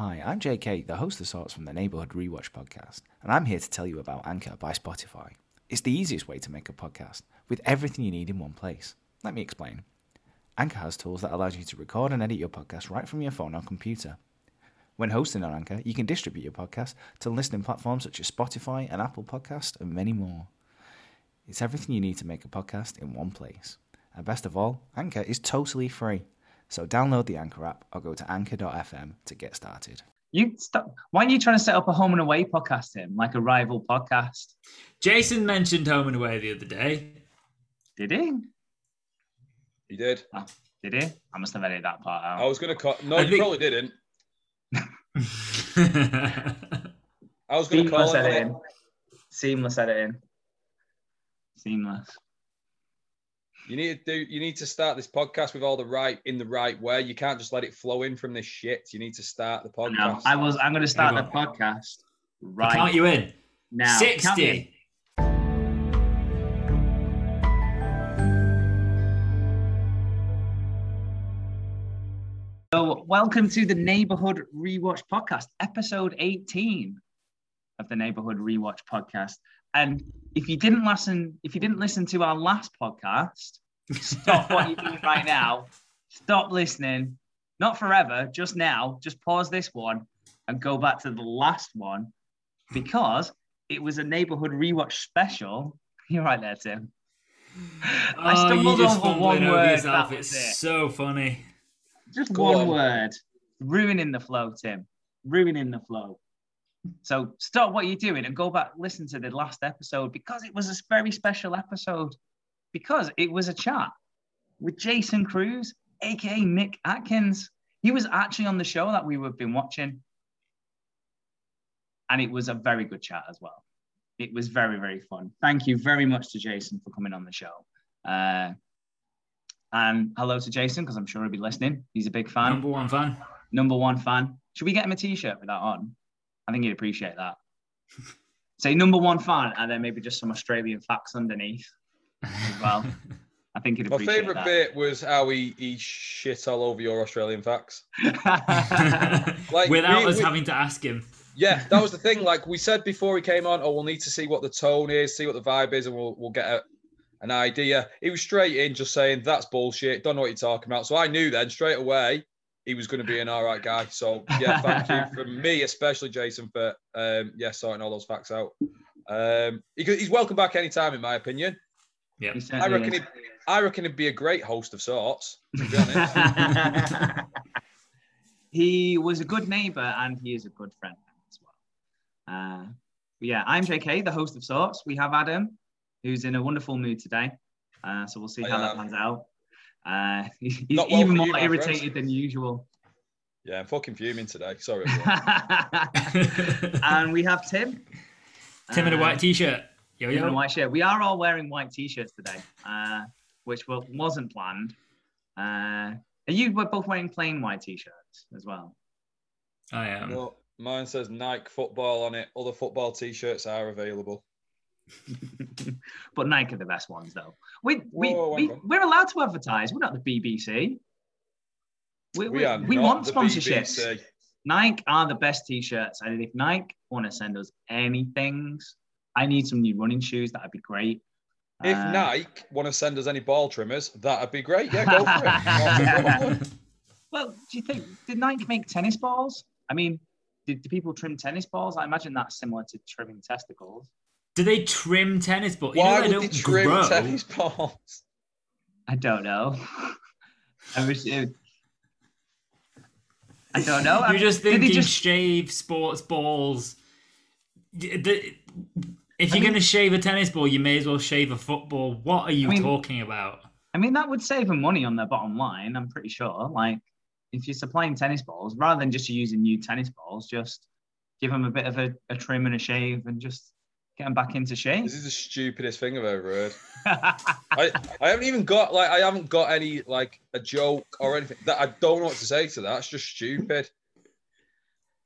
Hi, I'm JK, the host of sorts from the Neighborhood Rewatch podcast, and I'm here to tell you about Anchor by Spotify. It's the easiest way to make a podcast, with everything you need in one place. Let me explain. Anchor has tools that allows you to record and edit your podcast right from your phone or computer. When hosting on Anchor, you can distribute your podcast to listening platforms such as Spotify and Apple Podcast and many more. It's everything you need to make a podcast in one place. And best of all, Anchor is totally free. So download the Anchor app or go to anchor.fm to get started. You stop. Why are you trying to set up a home and away podcast, Tim, like a rival podcast? Jason mentioned home and away the other day. Did he? He did. Oh, did he? I must have edited that part out. I was going to cut. No, I you think- probably didn't. I was going to call Seamless it. editing. Seamless editing. Seamless. You need to do. You need to start this podcast with all the right in the right way. You can't just let it flow in from this shit. You need to start the podcast. No, I was. I'm going to start the Hang podcast right Count you in. now. In. 60. So, welcome to the Neighborhood Rewatch Podcast, episode 18 of the Neighborhood Rewatch Podcast. And if you didn't listen, if you didn't listen to our last podcast, stop what you're doing right now. Stop listening. Not forever, just now. Just pause this one and go back to the last one because it was a neighborhood rewatch special. You're right there, Tim. I Oh, stumbled you just over one word. yourself. It's it. so funny. Just Go one on. word. Ruining the flow, Tim. Ruining the flow. So stop what you're doing and go back, listen to the last episode because it was a very special episode. Because it was a chat with Jason Cruz, aka Nick Atkins. He was actually on the show that we have been watching. And it was a very good chat as well. It was very, very fun. Thank you very much to Jason for coming on the show. Uh, and hello to Jason, because I'm sure he'll be listening. He's a big fan, Number one fan. number one fan. Should we get him a t-shirt with that on? I think he'd appreciate that. Say number one fan, and then maybe just some Australian facts underneath as well. I think he'd My appreciate favourite bit was how he, he shit all over your Australian facts. Like Without we- us we- having to ask him. Yeah, that was the thing. Like we said before he came on, oh, we'll need to see what the tone is, see what the vibe is, and we'll we'll get a, an idea. He was straight in, just saying that's bullshit. Don't know what you're talking about. So I knew then straight away he was going to be an all right guy. So yeah, thank you from me, especially Jason, for um, yeah sorting all those facts out. Um, he, could- he's welcome back anytime, in my opinion. Yeah. I reckon is. he, I reckon he'd be a great host of sorts. To be honest. he was a good neighbor and he is a good friend as well. Uh, yeah, I'm JK, the host of sorts. We have Adam, who's in a wonderful mood today. Uh, so we'll see I how that am. pans out. Uh, he's he's well even more you, irritated friend. than usual. yeah, I'm fucking fuming today. Sorry. and we have Tim. Tim in a Uh, white t-shirt. Yo Tim in a white shirt. We are all wearing white t-shirts today, uh, which wasn't planned. Uh, are you we're both wearing plain white t-shirts as well? I am. No, mine says Nike football on it. Other football t-shirts are available. but Nike are the best ones, though. We, we, whoa, whoa, we, we're allowed to advertise. We're not the BBC. We, we, We we want sponsorships. BBC. Nike are the best t-shirts. And if Nike want to send us anything, I need some new running shoes. That'd be great. If Uh, Nike want to send us any ball trimmers, that'd be great. Yeah, go for it. Not a problem. Well, do you think, did Nike make tennis balls? I mean, did, do people trim tennis balls? I imagine that's similar to trimming testicles. Do they trim tennis balls? You Why know they would they don't trim grow. tennis balls? I don't know. I wish it, I don't know. You're just Did they thinking just- shave sports balls. The- if you're mean- going to shave a tennis ball, you may as well shave a football. What are you I mean- talking about? I mean, that would save them money on their bottom line. I'm pretty sure. Like, if you're supplying tennis balls, rather than just using new tennis balls, just give them a bit of a, a trim and a shave, and just get them back into shape. This is the stupidest thing I've ever heard. I, I haven't even got like I haven't got any like a joke or anything that I don't know what to say to that. It's just stupid.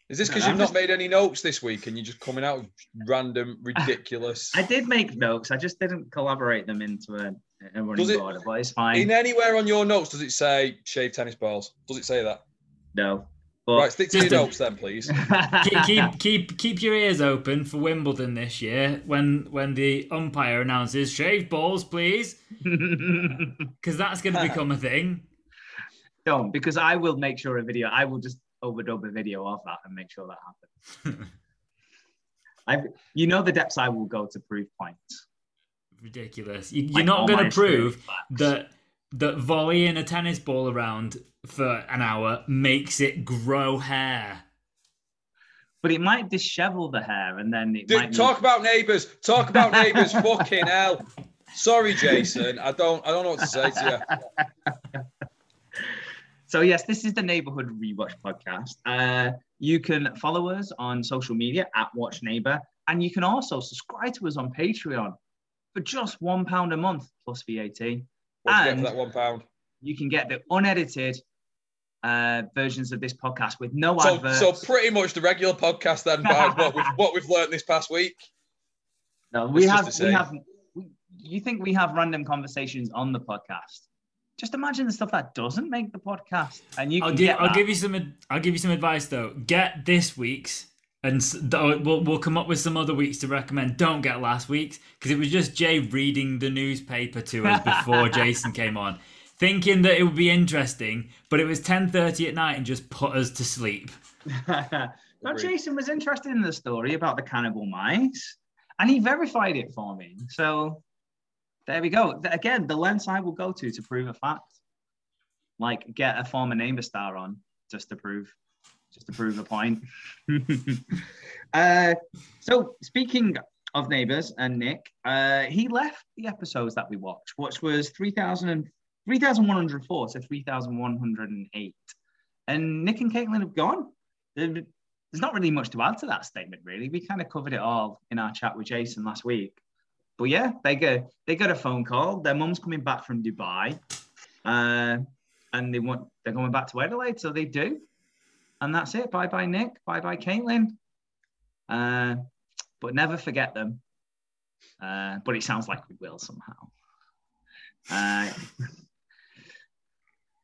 Is this because No, you've I'm not made any notes this week and you're just coming out with random, ridiculous? I did make notes. I just didn't collaborate them into a, a running it- order, but it's fine. In anywhere on your notes, does it say shave tennis balls? Does it say that? no, But Right, stick to your Just a- notes then, please. keep, keep keep keep your ears open for Wimbledon this year when when the umpire announces shave balls, please, because that's going to become a thing. don't because I will make sure a video. I will just overdub a video of that and make sure that happens. I, you know, the depths I will go to prove points. Ridiculous. You, Like, you're not going to prove facts. that that volleying a tennis ball around for an hour makes it grow hair. but it might dishevel the hair, and then it Dude, might talk about neighbours. Talk about neighbours. Fucking hell. Sorry, Jason. I don't. I don't know what to say to you. So yes, this is the Neighborhood Rewatch podcast. Uh, you can follow us on social media at Watch Neighbor, and you can also subscribe to us on Patreon for just one pound a month plus VAT. What do you get And- for that one pound? You can get the unedited uh, versions of this podcast with no So, adverts. so pretty much the regular podcast then, by what we've what we've learned this past week. no, we it's just have the we have. we- You think we have random conversations on the podcast? Just imagine the stuff that doesn't make the podcast, and you can I'll give get I'll give you some I'll give you some advice though. Get this week's and uh, we'll we'll come up with some other weeks to recommend. Don't get last week's because it was just Jay reading the newspaper to us before Jason came on, thinking that it would be interesting, but it was 10:30 at night and just put us to sleep. no, Jason was interested in the story about the cannibal mice, and he verified it for me. So there we go. Again, the lens I will go to to prove a fact, like get a former neighbor star on just to prove, just to prove a point. uh, so speaking of neighbors and Nick, uh, he left the episodes that we watched, which was 3,000 and 3,104 to 3,108. And Nick and Caitlin have gone. There's not really much to add to that statement, really. We kind of covered it all in our chat with Jason last week. But yeah, they get they got a phone call. Their mum's coming back from Dubai, uh, and they want they're going back to Adelaide, so they do. And that's it. Bye bye, Nick. Bye bye, Caitlin. Uh, but never forget them. Uh, but it sounds like we will somehow. Uh,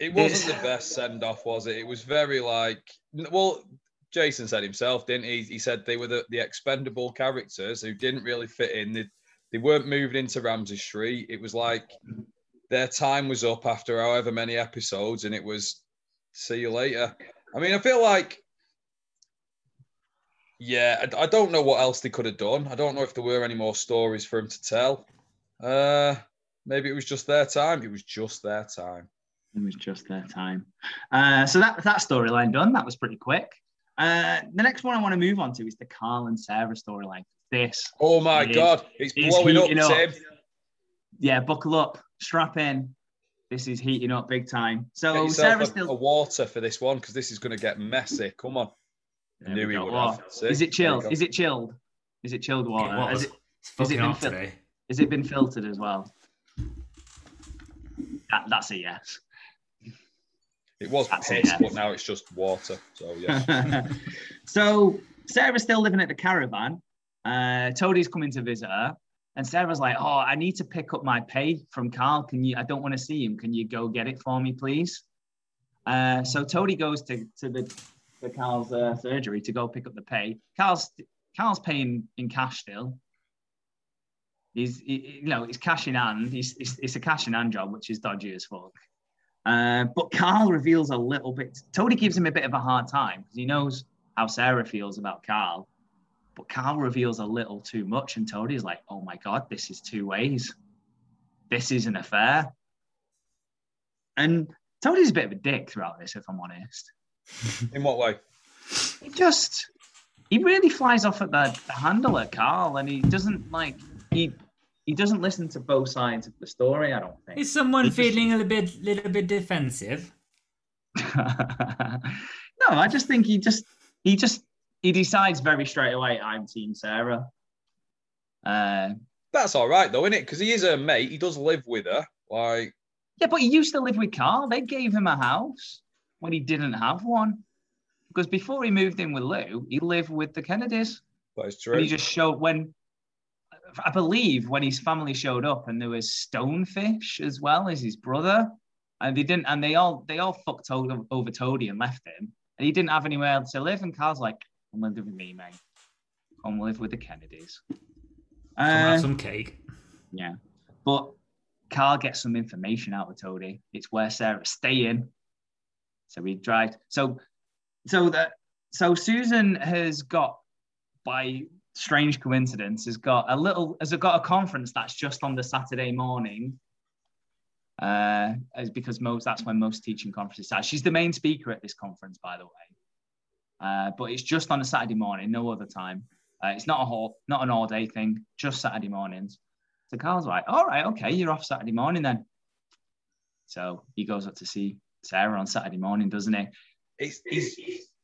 It wasn't the best send off, was it? It was very like, well, Jason said himself, didn't he? He said they were the, the expendable characters who didn't really fit in. They, they weren't moving into Ramsay Street. It was like their time was up after however many episodes, and it was see you later. I mean, I feel like, yeah, I, I don't know what else they could have done. I don't know if there were any more stories for him to tell. Uh, maybe it was just their time. It was just their time. It was just their time. Uh, so that that storyline done. That was pretty quick. Uh, the next one I want to move on to is the Carl and Sarah storyline. This, Oh my is- God, it's blowing up, up. Tim. yeah, buckle up, strap in. This is heating up big time. So yourself Sarah's a, still. a water for this one because this is going to get messy. Come on. There Knew we he would have. See? is it chilled? Is it chilled? Is it chilled water? It Has it, It's is it been hot fil- today. has it been filtered as well? That, that's a yes. It was That's piss, yes. but now it's just water. So yeah. so Sarah's still living at the caravan. Uh, Toadie's coming to visit her, and Sarah's like, "Oh, I need to pick up my pay from Carl. Can you? I don't want to see him. Can you go get it for me, please?" Uh, so Toadie goes to to the Carl's uh, surgery to go pick up the pay. Carl's Carl's paying in cash still. He's he, you know he's cash in hand. He's it's, it's a cash in hand job, which is dodgy as fuck. Uh, but Carl reveals a little bit. Toadie gives him a bit of a hard time because he knows how Sarah feels about Carl. But Carl reveals a little too much, and Toadie's like, "Oh my god, this is two ways. This is an affair." And Toadie's a bit of a dick throughout this, if I'm honest. In what way? He just, he really flies off at the, the handle at Carl, and he doesn't like he he doesn't listen to both sides of the story. I don't think. Is someone He just- feeling a little bit, little bit defensive? no, I just think he just he just he decides very straight away. I'm Team Sarah. Uh, That's all right though, isn't it? Because he is her mate. He does live with her. Like, yeah, but he used to live with Carl. They gave him a house when he didn't have one. Because before he moved in with Lou, he lived with the Kennedys. that is And true. he just showed when I believe when his family showed up and there was Stonefish as well as his brother. And they didn't and they all they all fucked over, over Toadie and left him. and he didn't have anywhere else to live. And Carl's like, "Come live with me, mate. Come live with the Kennedys." Come have Uh, some cake. yeah, but Carl gets some information out of Toady. It's where Sarah's staying. So we drive. So, so that so Susan has got by strange coincidence has got a little has got a conference that's just on the Saturday morning. Uh, as because most that's when most teaching conferences are. She's the main speaker at this conference, by the way. Uh, but it's just on a Saturday morning, no other time. Uh, it's not a whole, not an all day thing, just Saturday mornings. So Carl's like, all right, okay, you're off Saturday morning then. So he goes up to see Sarah on Saturday morning, doesn't he? He's, he's,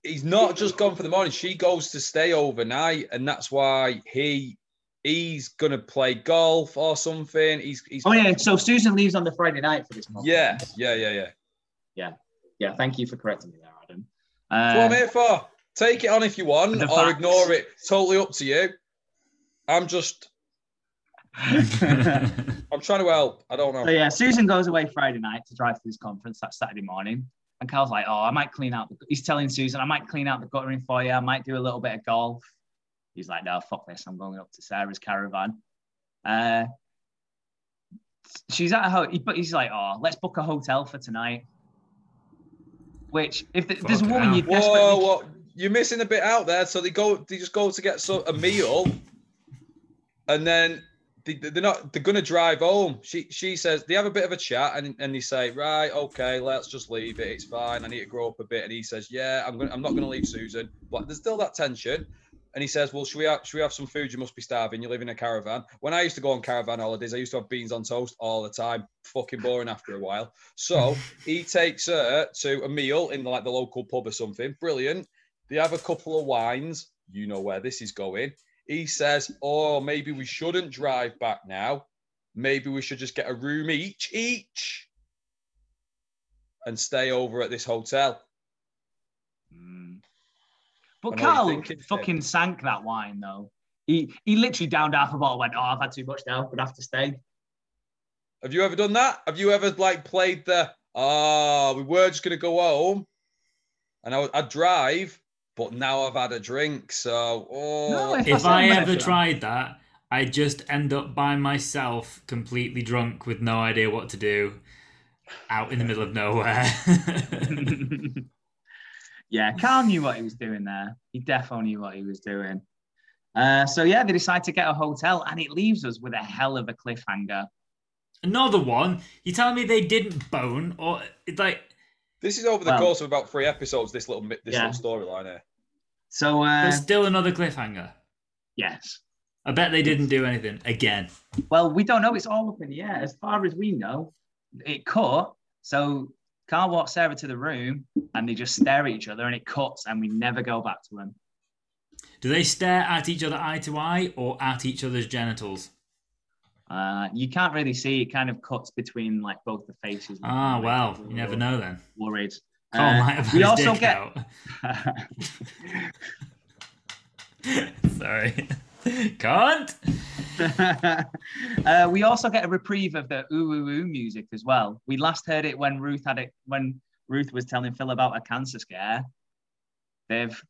he's not just gone for the morning. She goes to stay overnight, and that's why he he's gonna play golf or something. He's he's Oh yeah, so Susan leaves on the Friday night for this Yeah, yeah yeah yeah yeah. Yeah, thank you for correcting me there, Adam. That's what I'm Uh, here for. Take it on if you want, or facts. ignore it. Totally up to you. I'm just I'm trying to help. I don't so know. yeah, Susan goes away Friday night to drive to this conference that Saturday morning. And Carl's like, oh, I might clean out. The, he's telling Susan, I might clean out the guttering for you. I might do a little bit of golf. He's like, no, fuck this. I'm going up to Sarah's caravan. Uh, she's at a hotel, but he's like, oh, let's book a hotel for tonight. Which, if the, there's a woman you desperately Whoa, whoa, you're missing a bit out there. So they go, they just go to get so, a meal, and then they, they're not. They're gonna drive home. She she says they have a bit of a chat, and and they say, right, okay, let's just leave it. It's fine. I need to grow up a bit. And he says, yeah, I'm gonna, I'm not gonna leave Susan. But there's still that tension. And he says, well, should we have, should we have some food? You must be starving. You live in a caravan. When I used to go on caravan holidays, I used to have beans on toast all the time. Fucking boring after a while. So he takes her to a meal in like the local pub or something. Brilliant. They have a couple of wines. You know where this is going. He says, "Oh, maybe we shouldn't drive back now. Maybe we should just get a room each, each, and stay over at this hotel." Mm. But I know what you're Carl thinking, Tim. fucking sank that wine though. He he literally downed half a bottle. Went, oh, I've had too much now. Would have to stay. Have you ever done that? Have you ever like played the? Oh, we were just gonna go home, and I I drive, but now I've had a drink, so oh. No, if- if I I ever better. tried that, I just end up by myself, completely drunk with no idea what to do, out in the middle of nowhere. yeah, Carl knew what he was doing there. He definitely knew what he was doing. Uh, so yeah, they decide to get a hotel, and it leaves us with a hell of a cliffhanger. Another one. You telling me they didn't bone, or it's like This is over the Well- course of about three episodes. This little this Yeah. little storyline here. So uh, there's still another cliffhanger. yes, I bet they didn't do anything again. well, we don't know. It's all up in the air. As far as we know, it cut. So Carl walks over to the room, and they just stare at each other, and it cuts, and we never go back to them. Do they stare at each other eye to eye or at each other's genitals? Uh, you can't really see. It kind of cuts between like both the faces. Ah, well, you never know then. Worried. Carl Uh, might have we also get. Sorry. Can't. uh, we also get a reprieve of the ooh ooh ooh music as well. We last heard it when Ruth had it when Ruth was telling Phil about a cancer scare. They've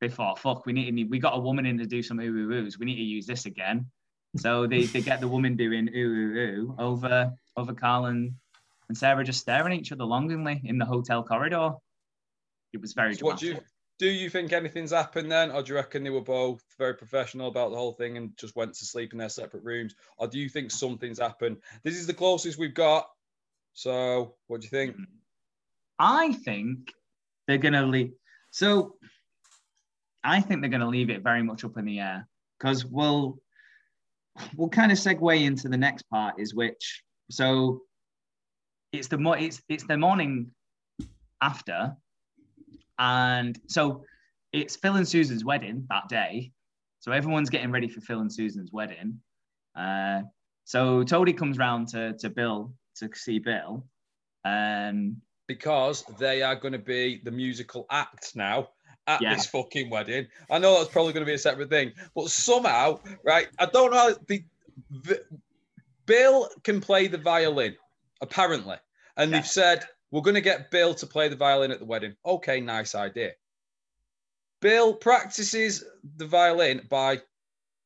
they thought, fuck, we need to, we got a woman in to do some ooh ooh oohs. We need to use this again. So they, they get the woman doing ooh ooh ooh over over Carl and, and Sarah just staring at each other longingly in the hotel corridor. It was very So what do you dramatic. Do? You think anything's happened then, or do you reckon they were both very professional about the whole thing and just went to sleep in their separate rooms, or do you think something's happened? This is the closest we've got. So, what do you think? I think they're going to leave. So I think they're going to leave it very much up in the air because we'll we'll kind of segue into the next part is which so it's the mo- it's it's the morning after and so it's Phil and Susan's wedding that day so everyone's getting ready for Phil and Susan's wedding uh, so Toady comes round to to Bill to see Bill um Because they are going to be the musical act now at Yeah. this fucking wedding. I know that's probably going to be a separate thing, but somehow, right? I don't know. How the, the Bill can play the violin, apparently, and Yeah. they've said we're going to get Bill to play the violin at the wedding. Okay, nice idea. Bill practices the violin by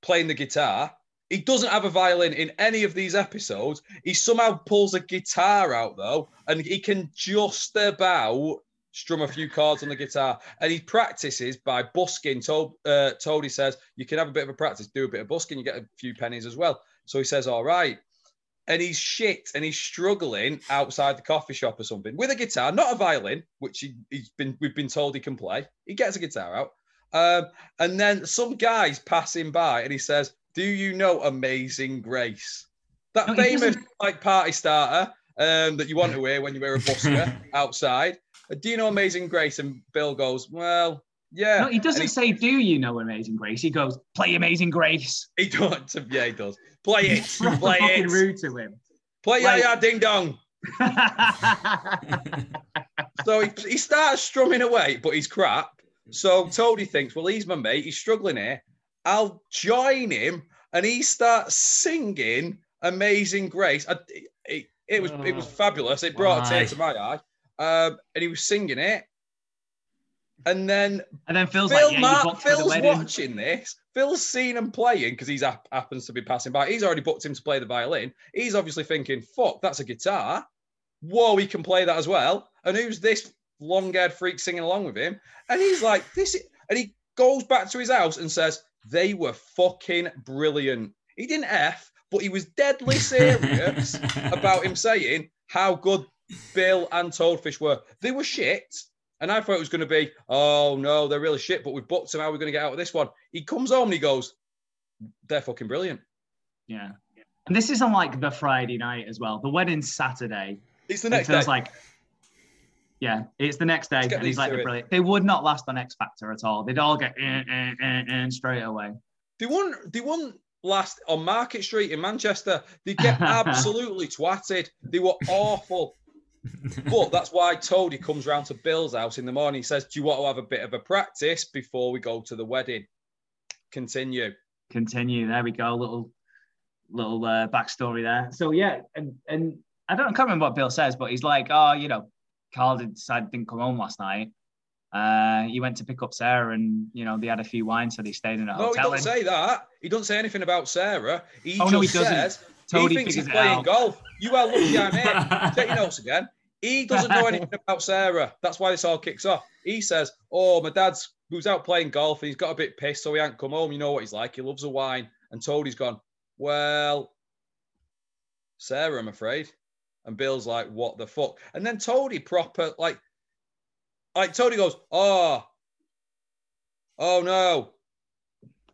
playing the guitar. He doesn't have a violin in any of these episodes. He somehow pulls a guitar out though, and he can just about strum a few chords on the guitar. And he practices by busking. Told, uh, says, You can have a bit of a practice, do a bit of busking, you get a few pennies as well. So he says, All right. And he's shit and he's struggling outside the coffee shop or something with a guitar, not a violin, which he, he's been we've been told he can play. He gets a guitar out. Um, and then some guy's passing by and he says, Do you know Amazing Grace? That No, famous like party starter um, that you want to wear when you wear a busker outside. Do you know Amazing Grace? And Bill goes, Well, yeah. No, he doesn't And say, "Do you know Amazing Grace?" He goes, "Play Amazing Grace." He, he does. Yeah, he does. Play it. Play it. rude to him. Play Like- Ya Ding Dong. So he, he starts strumming away, but he's crap. So Toady thinks, well, he's my mate. He's struggling here. I'll join him, and he starts singing "Amazing Grace." I, it, it was it was Oh, fabulous. It brought a tear to my eye. Um, and he was singing it, and then and then Phil's Phil, like, "Yeah, Mark, you booked for the Phil's watching this. Phil's seen him playing because he's hap- happens to be passing by. He's already booked him to play the violin. He's obviously thinking, "Fuck, that's a guitar. Whoa, he can play that as well." And who's this long-haired freak singing along with him? And he's like, "This," is... and he goes back to his house and says, "They were fucking brilliant." He didn't f, but he was deadly serious about him saying how good Bill and Toadfish were. They were shit. And I thought it was going to be, oh no, they're really shit, but we've booked them. How are we going to get out of this one? He comes home and he goes, they're fucking brilliant. Yeah. And this isn't like the Friday night as well. The wedding's Saturday. It's the next day. Phil's like, yeah, it's the next day. And he's like, they're it. brilliant. They would not last on X Factor at all. They'd all get eh, eh, eh, eh, straight away. They wouldn't, they wouldn't last on Market Street in Manchester. They get absolutely twatted. They were awful. But that's why Toady comes round to Bill's house in the morning. He says, Do you want to have a bit of a practice before we go to the wedding? Continue. Continue. There we go. Little little uh, backstory there. So yeah, and and I don't I can't remember what Bill says, but he's like, oh, you know, Carl did- decided didn't come home last night. Uh, he went to pick up Sarah, and you know they had a few wines, so they stayed in a No, he hotel. doesn't and say that. He doesn't say anything about Sarah. He Oh, just no, he doesn't. says he thinks he's playing out. golf. You are lucky I'm here. Take your notes again. He doesn't know anything about Sarah. That's why this all kicks off. He says, Oh, my dad's who's out playing golf and he's got a bit pissed, so he ain't come home. You know what he's like. He loves a wine. And Toadie's gone, Well, Sarah, I'm afraid. And Bill's like, What the fuck? And then Toadie proper like like Toadie goes, Oh, oh no.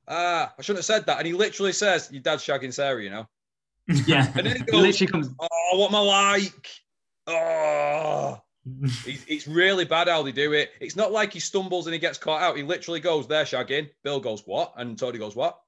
Ah, I shouldn't have said that. And he literally says, Your dad's shagging Sarah, you know. yeah, And then he he goes, literally comes. Oh, what am I like? Oh, it's, it's really bad how they do it. It's not like he stumbles and he gets caught out. He literally goes, there, shagging. Bill goes, what? And Tony goes, what?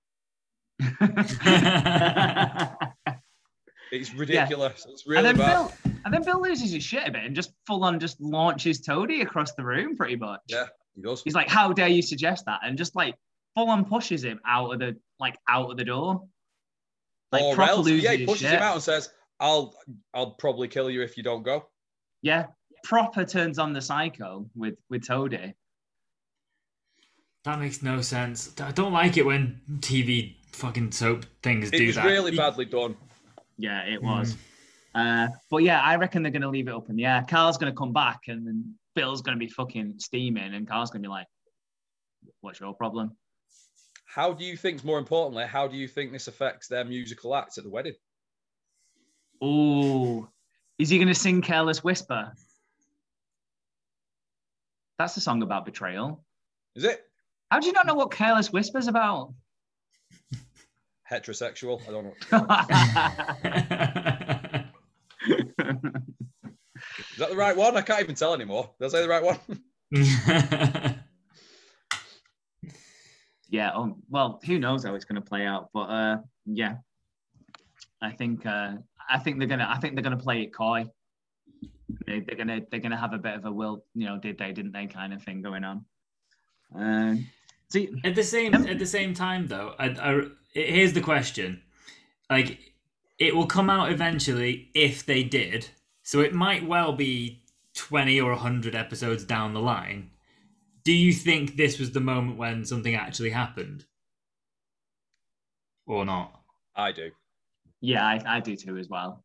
It's ridiculous. It's really and then bad. Bill, and then Bill loses his shit a bit and just full on just launches Toady across the room, pretty much. Yeah. He does. He's like, "How dare you suggest that?" And just like full on pushes him out of the like out of the door. Like or else, yeah, he pushes shit. him out and says, I'll I'll probably kill you if you don't go. Yeah, proper turns on the psycho with with Toady. That makes no sense. I don't like it when TV fucking soap things It do was that. really badly done. Yeah, it Mm. was. Uh, but yeah, I reckon they're gonna leave it up in the air. Carl's gonna come back, and then Bill's gonna be fucking steaming, and Carl's gonna be like, "What's your problem?" How do you think, more importantly, how do you think this affects their musical acts at the wedding? Oh, is he gonna sing "Careless Whisper"? That's a song about betrayal. Is it How do you not know what "Careless Whisper's about"? heterosexual? I don't know. Is that the right one? I can't even tell anymore. Did I say the right one? yeah. Um, well, who knows how it's going to play out? But uh, yeah, I think uh, I think they're gonna I think they're gonna play it coy. They, they're gonna they're gonna have a bit of a will you know did they didn't they kind of thing going on. Um, see, At the same at the same time, though, I, I, here's the question: like, it will come out eventually if they did. So it might well be twenty or hundred episodes down the line. Do you think this was the moment when something actually happened, or not? I do. Yeah, I, I do too as well.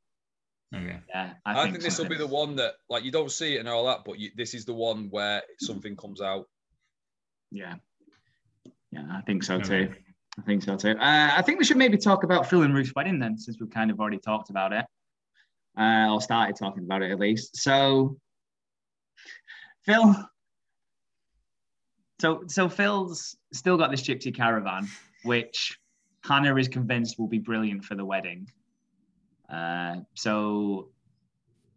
Okay. Yeah, I, think, this will be the one that, like, you don't see it and all that, but you, this is the one where something comes out. Yeah, yeah, I think so too. Okay. I think so too. Uh, I think we should maybe talk about Phil and Ruth's wedding then, since we've kind of already talked about it, uh, or started talking about it at least. So, Phil, so so Phil's still got this gypsy caravan, which Hannah is convinced will be brilliant for the wedding. Uh, so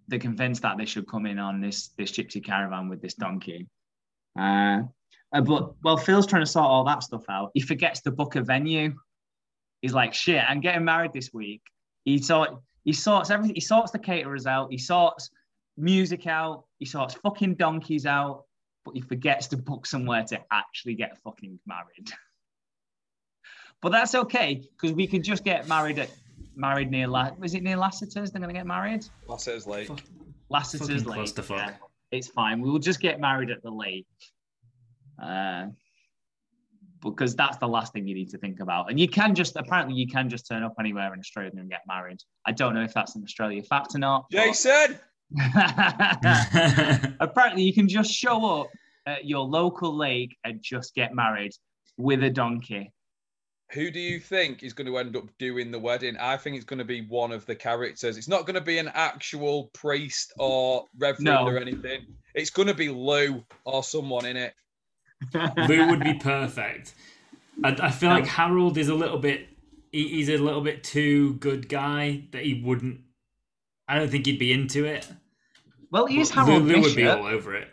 they're convinced that they should come in on this this gypsy caravan with this donkey. Uh, uh, but while Phil's trying to sort all that stuff out, he forgets to book a venue. He's like, "Shit, I'm getting married this week." He sort he sorts everything. He sorts the caterers out. He sorts music out. He sorts fucking donkeys out. But he forgets to book somewhere to actually get fucking married. but that's okay because we could just get married at married near La- was it near Lassiter's? They're gonna get married. Lassiter's Lake. Fuck. Lassiter's Fucking Lake. clusterfuck. yeah. It's fine. We will just get married at the lake. Uh, because that's the last thing you need to think about. And you can just apparently you can just turn up anywhere in Australia and get married. I don't know if that's an Australia fact or not. but- Jason! apparently you can just show up at your local lake and just get married with a donkey. Who do you think is going to end up doing the wedding? I think it's going to be one of the characters. It's not going to be an actual priest or reverend No. or anything. It's going to be Lou or someone in it. Lou would be perfect. I, I feel like Harold is a little bit. He, he's a little bit too good guy that he wouldn't. I don't think he'd be into it. Well, he is But Harold Lou, Lou would be all over it.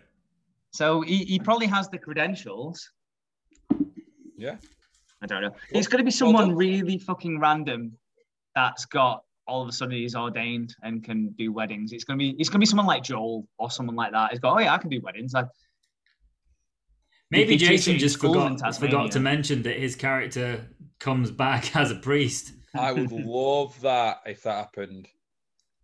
so he, he probably has the credentials. Yeah. I don't know. It's going to be someone really fucking random that's got all of a sudden he's ordained and can do weddings. It's going to be it's going to be someone like Joel or someone like that. He's got oh yeah I can do weddings. Like Maybe could teach it Jason just forgot forgot to mention that his character comes back as a priest. I would love that if that happened.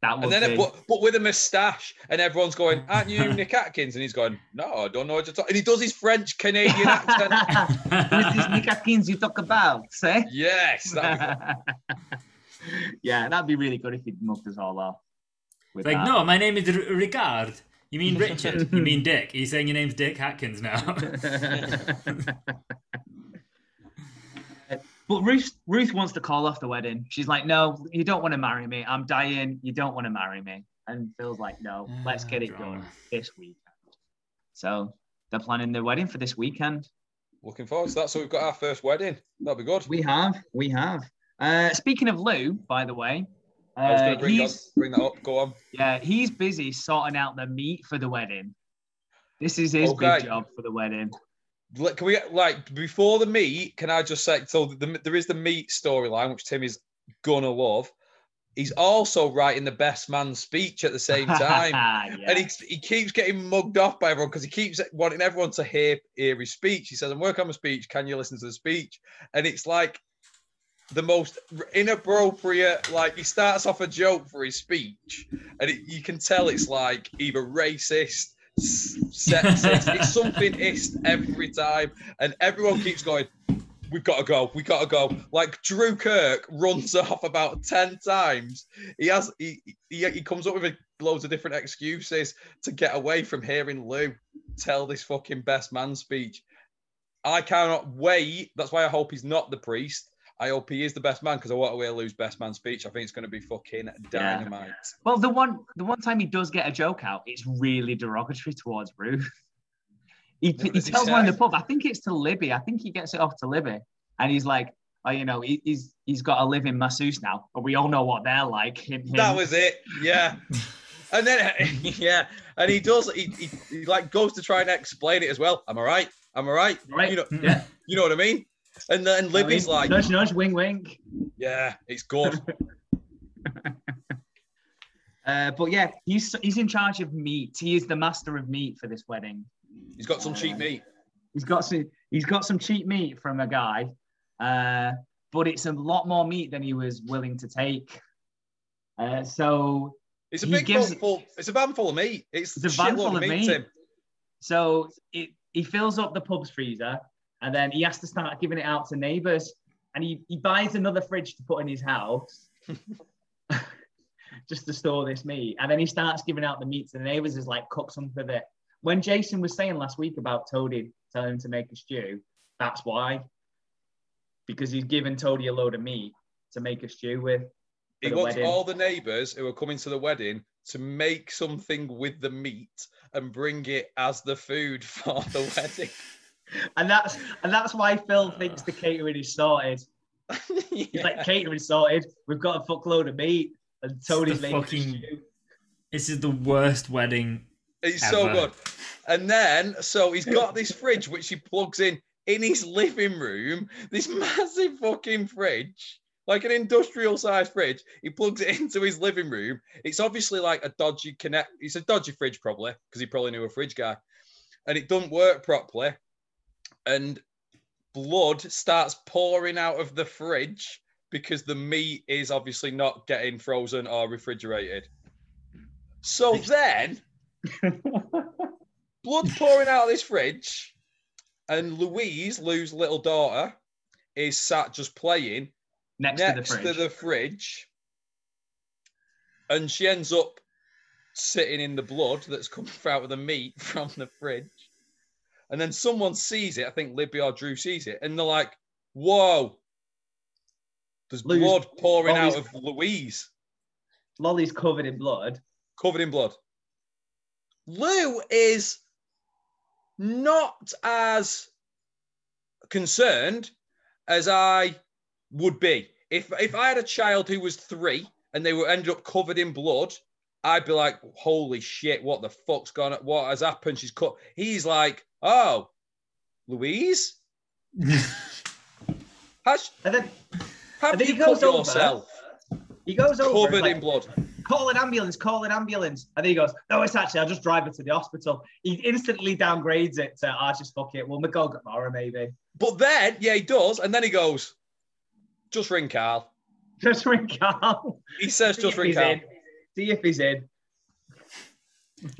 That And then, uh, be. but, but with a moustache, and everyone's going, "Aren't you Nick Atkins?" And he's going, "No, I don't know what you're talking." And he does his French Canadian accent. Who's this Nick Atkins you talk about? Say. yes, that'd yeah, that'd be really good if he'd mugged us all off. With like, that. no, my name is R- Ricard. You mean Richard? you mean Dick? Are you saying your name's Dick Atkins now? But Ruth, Ruth wants to call off the wedding. She's like, "No, you don't want to marry me. I'm dying. You don't want to marry me." And Phil's like, "No, let's get it Drama. done this weekend." So they're planning their wedding for this weekend. looking forward to that. So we've got our first wedding. That'll be good. We have, we have. Uh, speaking of Lou, by the way, I was uh, going to bring, on, bring that up. Go on. yeah, he's busy sorting out the meat for the wedding. This is his Okay. big job for the wedding. Like, Can we like before the meet? Can I just say so? The, there is the meet storyline, which Tim is gonna love. He's also writing the best man speech at the same time. yeah. And he, he keeps getting mugged off by everyone because he keeps wanting everyone to hear, hear his speech. He says, I'm working on my speech. Can you listen to the speech? And it's like the most inappropriate, like he starts off a joke for his speech. And it, you can tell it's like either racist, s- sexist, it's something ist every time. And everyone keeps going, We've got to go. We got to go. Like Drew Kirk runs off about ten times. He has he he, he comes up with a, loads of different excuses to get away from hearing Lou tell this fucking best man speech. I cannot wait. That's why I hope he's not the priest. I hope he is the best man because I want to hear Lou's best man speech. I think it's going to be fucking dynamite. Well, the one the one time he does get a joke out, it's really derogatory towards Ruth. He, he does he tells one in the pub. I think it's to Libby. I think he gets it off to Libby, and he's like, "Oh, you know, he, he's he's got a living masseuse now, but we all know what they're like." Him, him. That was it. Yeah. And then, yeah, and he does. He, he, he like goes to try and explain it as well. Am I right? Am I right? right. You know, yeah. you know what I mean. And then Libby's I mean, like, nudge, nudge, wink, wink. yeah, it's good. Uh, but yeah, he's he's in charge of meat. He is the master of meat for this wedding. He's got some cheap meat. He's got some he's got some cheap meat from a guy, uh, but it's a lot more meat than he was willing to take. Uh, so It's a big gives- full. It's a van full of meat. It's, It's a van full of meat, so it he fills up the pub's freezer and then he has to start giving it out to neighbors. And he, he buys another fridge to put in his house just to store this meat. And then he starts giving out the meat to the neighbors as like cook some for the When Jason was saying last week about Toady telling him to make a stew, that's why. Because he's given Toady a load of meat to make a stew with. He wants wedding. all the neighbours who are coming to the wedding to make something with the meat and bring it as the food for the wedding. And that's and that's why Phil ah. thinks the catering is sorted. He's like catering sorted. We've got a fuckload of meat, and Tony's making fucking- This is the worst wedding. He's so good. And then, so he's got this fridge which he plugs in in his living room. This massive fucking fridge, like an industrial sized fridge. He plugs it into his living room. It's obviously like a dodgy connect. It's a dodgy fridge, probably, because he probably knew a fridge guy. And it doesn't work properly. And blood starts pouring out of the fridge because the meat is obviously not getting frozen or refrigerated. So then blood pouring out of this fridge, and Louise, Lou's little daughter, is sat just playing next, next to the fridge. fridge, and she ends up sitting in the blood that's coming out of the meat from the fridge. And then someone sees it, I think Libby or Drew sees it, and they're like, Whoa, there's Lou's- blood pouring out of Louise, Lolly's covered in blood. covered in blood. Lou is not as concerned as I would be. If if I had a child who was three and they were ended up covered in blood, I'd be like, "Holy shit! What the fuck's gone? What has happened? She's cut." He's like, "Oh, Louise, has, And then have then you he goes over, yourself he goes over. covered like, in blood?" Call an ambulance, call an ambulance. And then he goes, No, it's actually, I'll just drive her to the hospital. He instantly downgrades it to, Ah, just fuck it. We'll go tomorrow, maybe. But then, yeah, he does, and then he goes, "Just ring Carl." Just ring Carl. He says, See "Just ring Carl." in. See if he's in.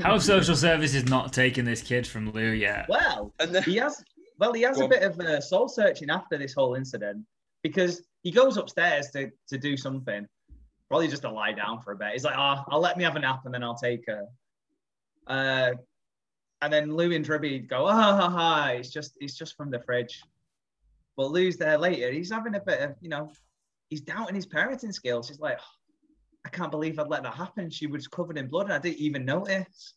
How have social services not taken this kid from Lou yet? Well, And then, he has well he has Go a on. bit of uh, soul searching after this whole incident because he goes upstairs to to do something. Probably just to lie down for a bit. He's like oh i'll let me have a nap and then i'll take her. Uh and then lou and dribby go "Ah, oh ha, ha, it's just it's just from the fridge. But lou's there later. He's having a bit of you know he's doubting his parenting skills. He's like i can't believe i'd let that happen she was covered in blood and i didn't even notice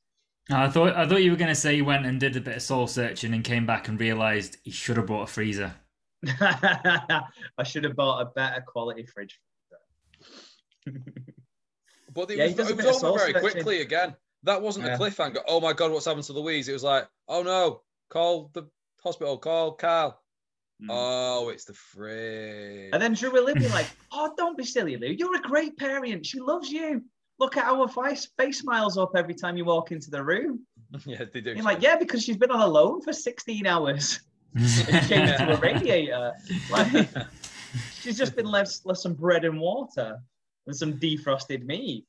I thought I thought you were going to say he went and did a bit of soul searching and came back and realised he should have bought a freezer. I should have bought a better quality fridge. but it Yeah, he was, it was over very searching. quickly again. That wasn't Yeah. a cliffhanger. Oh my god, what's happened to Louise? It was like, oh no, call the hospital, call Carl. Mm. Oh, it's the fridge. And then Drew will be like, "Oh, don't be silly, Lou. You're a great parent. She loves you. Look at how her face, face smiles up every time you walk into the room." yeah, they do. You're like, "Yeah, because she's been on alone for 16 hours and changed to a radiator. Like, she's just been left, left some bread and water and some defrosted meat."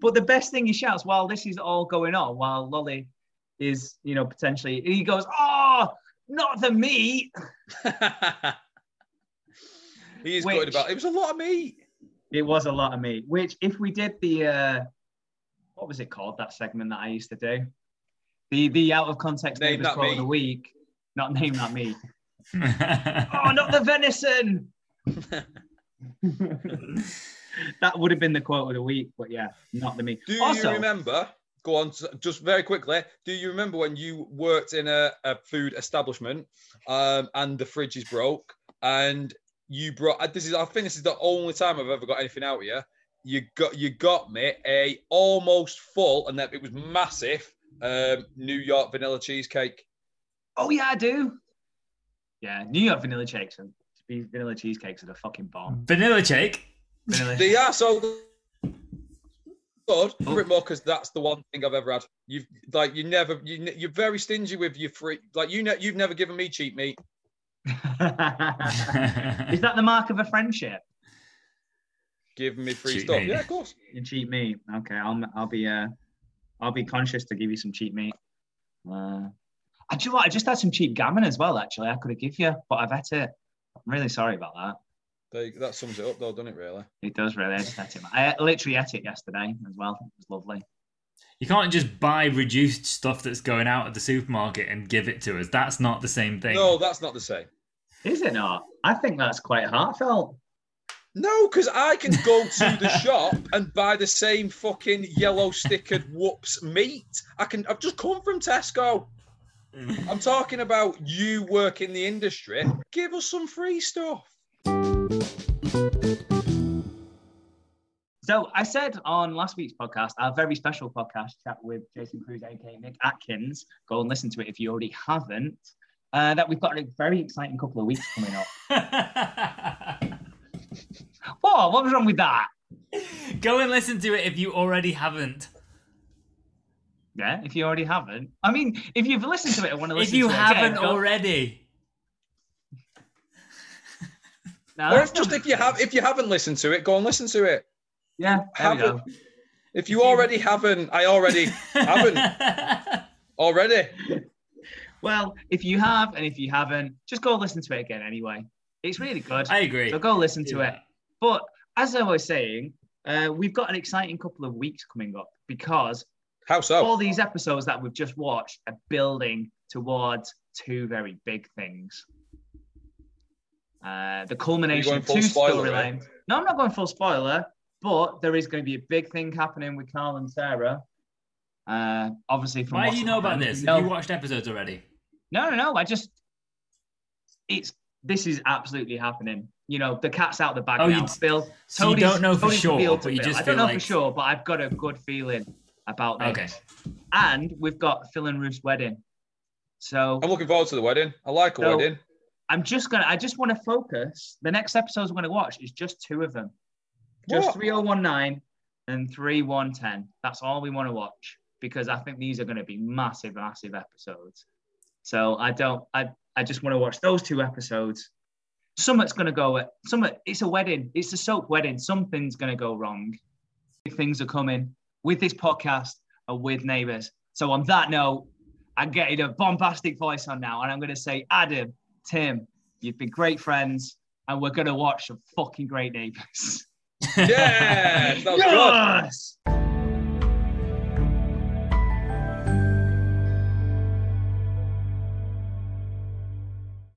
but the best thing he shouts while this is all going on, while Lolly is, you know, potentially, he goes, "Oh, not the meat." he is Which- good about. It was a lot of meat. It was a lot of meat. Which, if we did the, uh, what was it called? That segment that I used to do, the the out of context Name neighbors that quote of the week. Not name that meat. oh, not the venison. that would have been the quote of the week, but yeah, not the meat. Do also, you remember? Go on, s- just very quickly. Do you remember when you worked in a, a food establishment um, and the fridge is broke and you brought? uh, This is I think this is the only time I've ever got anything out here. You got you got me a almost full and that it was massive um, New York vanilla cheesecake. Oh yeah, I do. Yeah, New York vanilla cakes and vanilla cheesecakes are the fucking bomb. Vanilla cake. Vanilla. They are so good. Oh. Bit more because that's the one thing I've ever had. You've like you never you you're very stingy with your free like you know you've never given me cheap meat. Is that the mark of a friendship? giving me free Cheap stuff. meat. Yeah, of course. You cheat meat. Okay, I'll I'll be uh I'll be conscious to give you some cheap meat. Uh, I do you know what? I just had some cheap gammon as well. Actually, I could have give you, but I've had it. I'm really sorry about that. They, that sums it up, though, doesn't it? Really? It does really. I just had it. I literally ate it yesterday as well. It was lovely. You can't just buy reduced stuff that's going out at the supermarket and give it to us. That's not the same thing. No, that's not the same. Is it not? I think that's quite heartfelt. No, because I can go to the shop and buy the same fucking yellow stickered whoops meat. I can. I've just come from Tesco. Mm. I'm talking about you work in the industry. Give us some free stuff. So I said on last week's podcast, our very special podcast chat with Jason Crewes, aka Nick Atkins. Go and listen to it if you already haven't. Uh, that we've got a very exciting couple of weeks coming up. Whoa, what was wrong with that? Go and listen to it if you already haven't. Yeah, if you already haven't. I mean, if you've listened to it and want to listen If you haven't go- already. No, Or if just if you have, if you haven't listened to it, go and listen to it. yeah, there we Haven't- go. If you already haven't, I already haven't already. Well, if you have and if you haven't, just go listen to it again anyway. It's really good. I agree. So go listen to Yeah. it. But as I was saying, uh, we've got an exciting couple of weeks coming up because How so? all these episodes that we've just watched are building towards two very big things. Uh, the culmination going of two spoiler, storylines. No, I'm not going full spoiler, but there is going to be a big thing happening with Karl and Sarah. Uh, obviously, from Why do you know about this? we Have know- you watched episodes already? no, no, no. I just, it's this is absolutely happening. You know, the cat's out of the bag Oh, you now. d- Bill, so you don't know for Tony's sure, revealed to but you Bill. just I don't know like- for sure, but I've got a good feeling about this. Okay. And we've got Phil and Ruth's wedding. So I'm looking forward to the wedding. I like a So- wedding. I'm just gonna. I just want to focus. The next episodes we're gonna watch is just two of them, just What? 3019 and 3110. That's all we want to watch because I think these are going to be massive, massive episodes. So I don't. I I just want to watch those two episodes. Something's going to go. Some. It's a wedding. It's a soap wedding. Something's going to go wrong. Things are coming with this podcast and with neighbors. So on that note, I'm getting a bombastic voice on now, and I'm going to say, Adam, Tim, you've been great friends, and we're going to watch some fucking great neighbors. Yes, that was good. yes!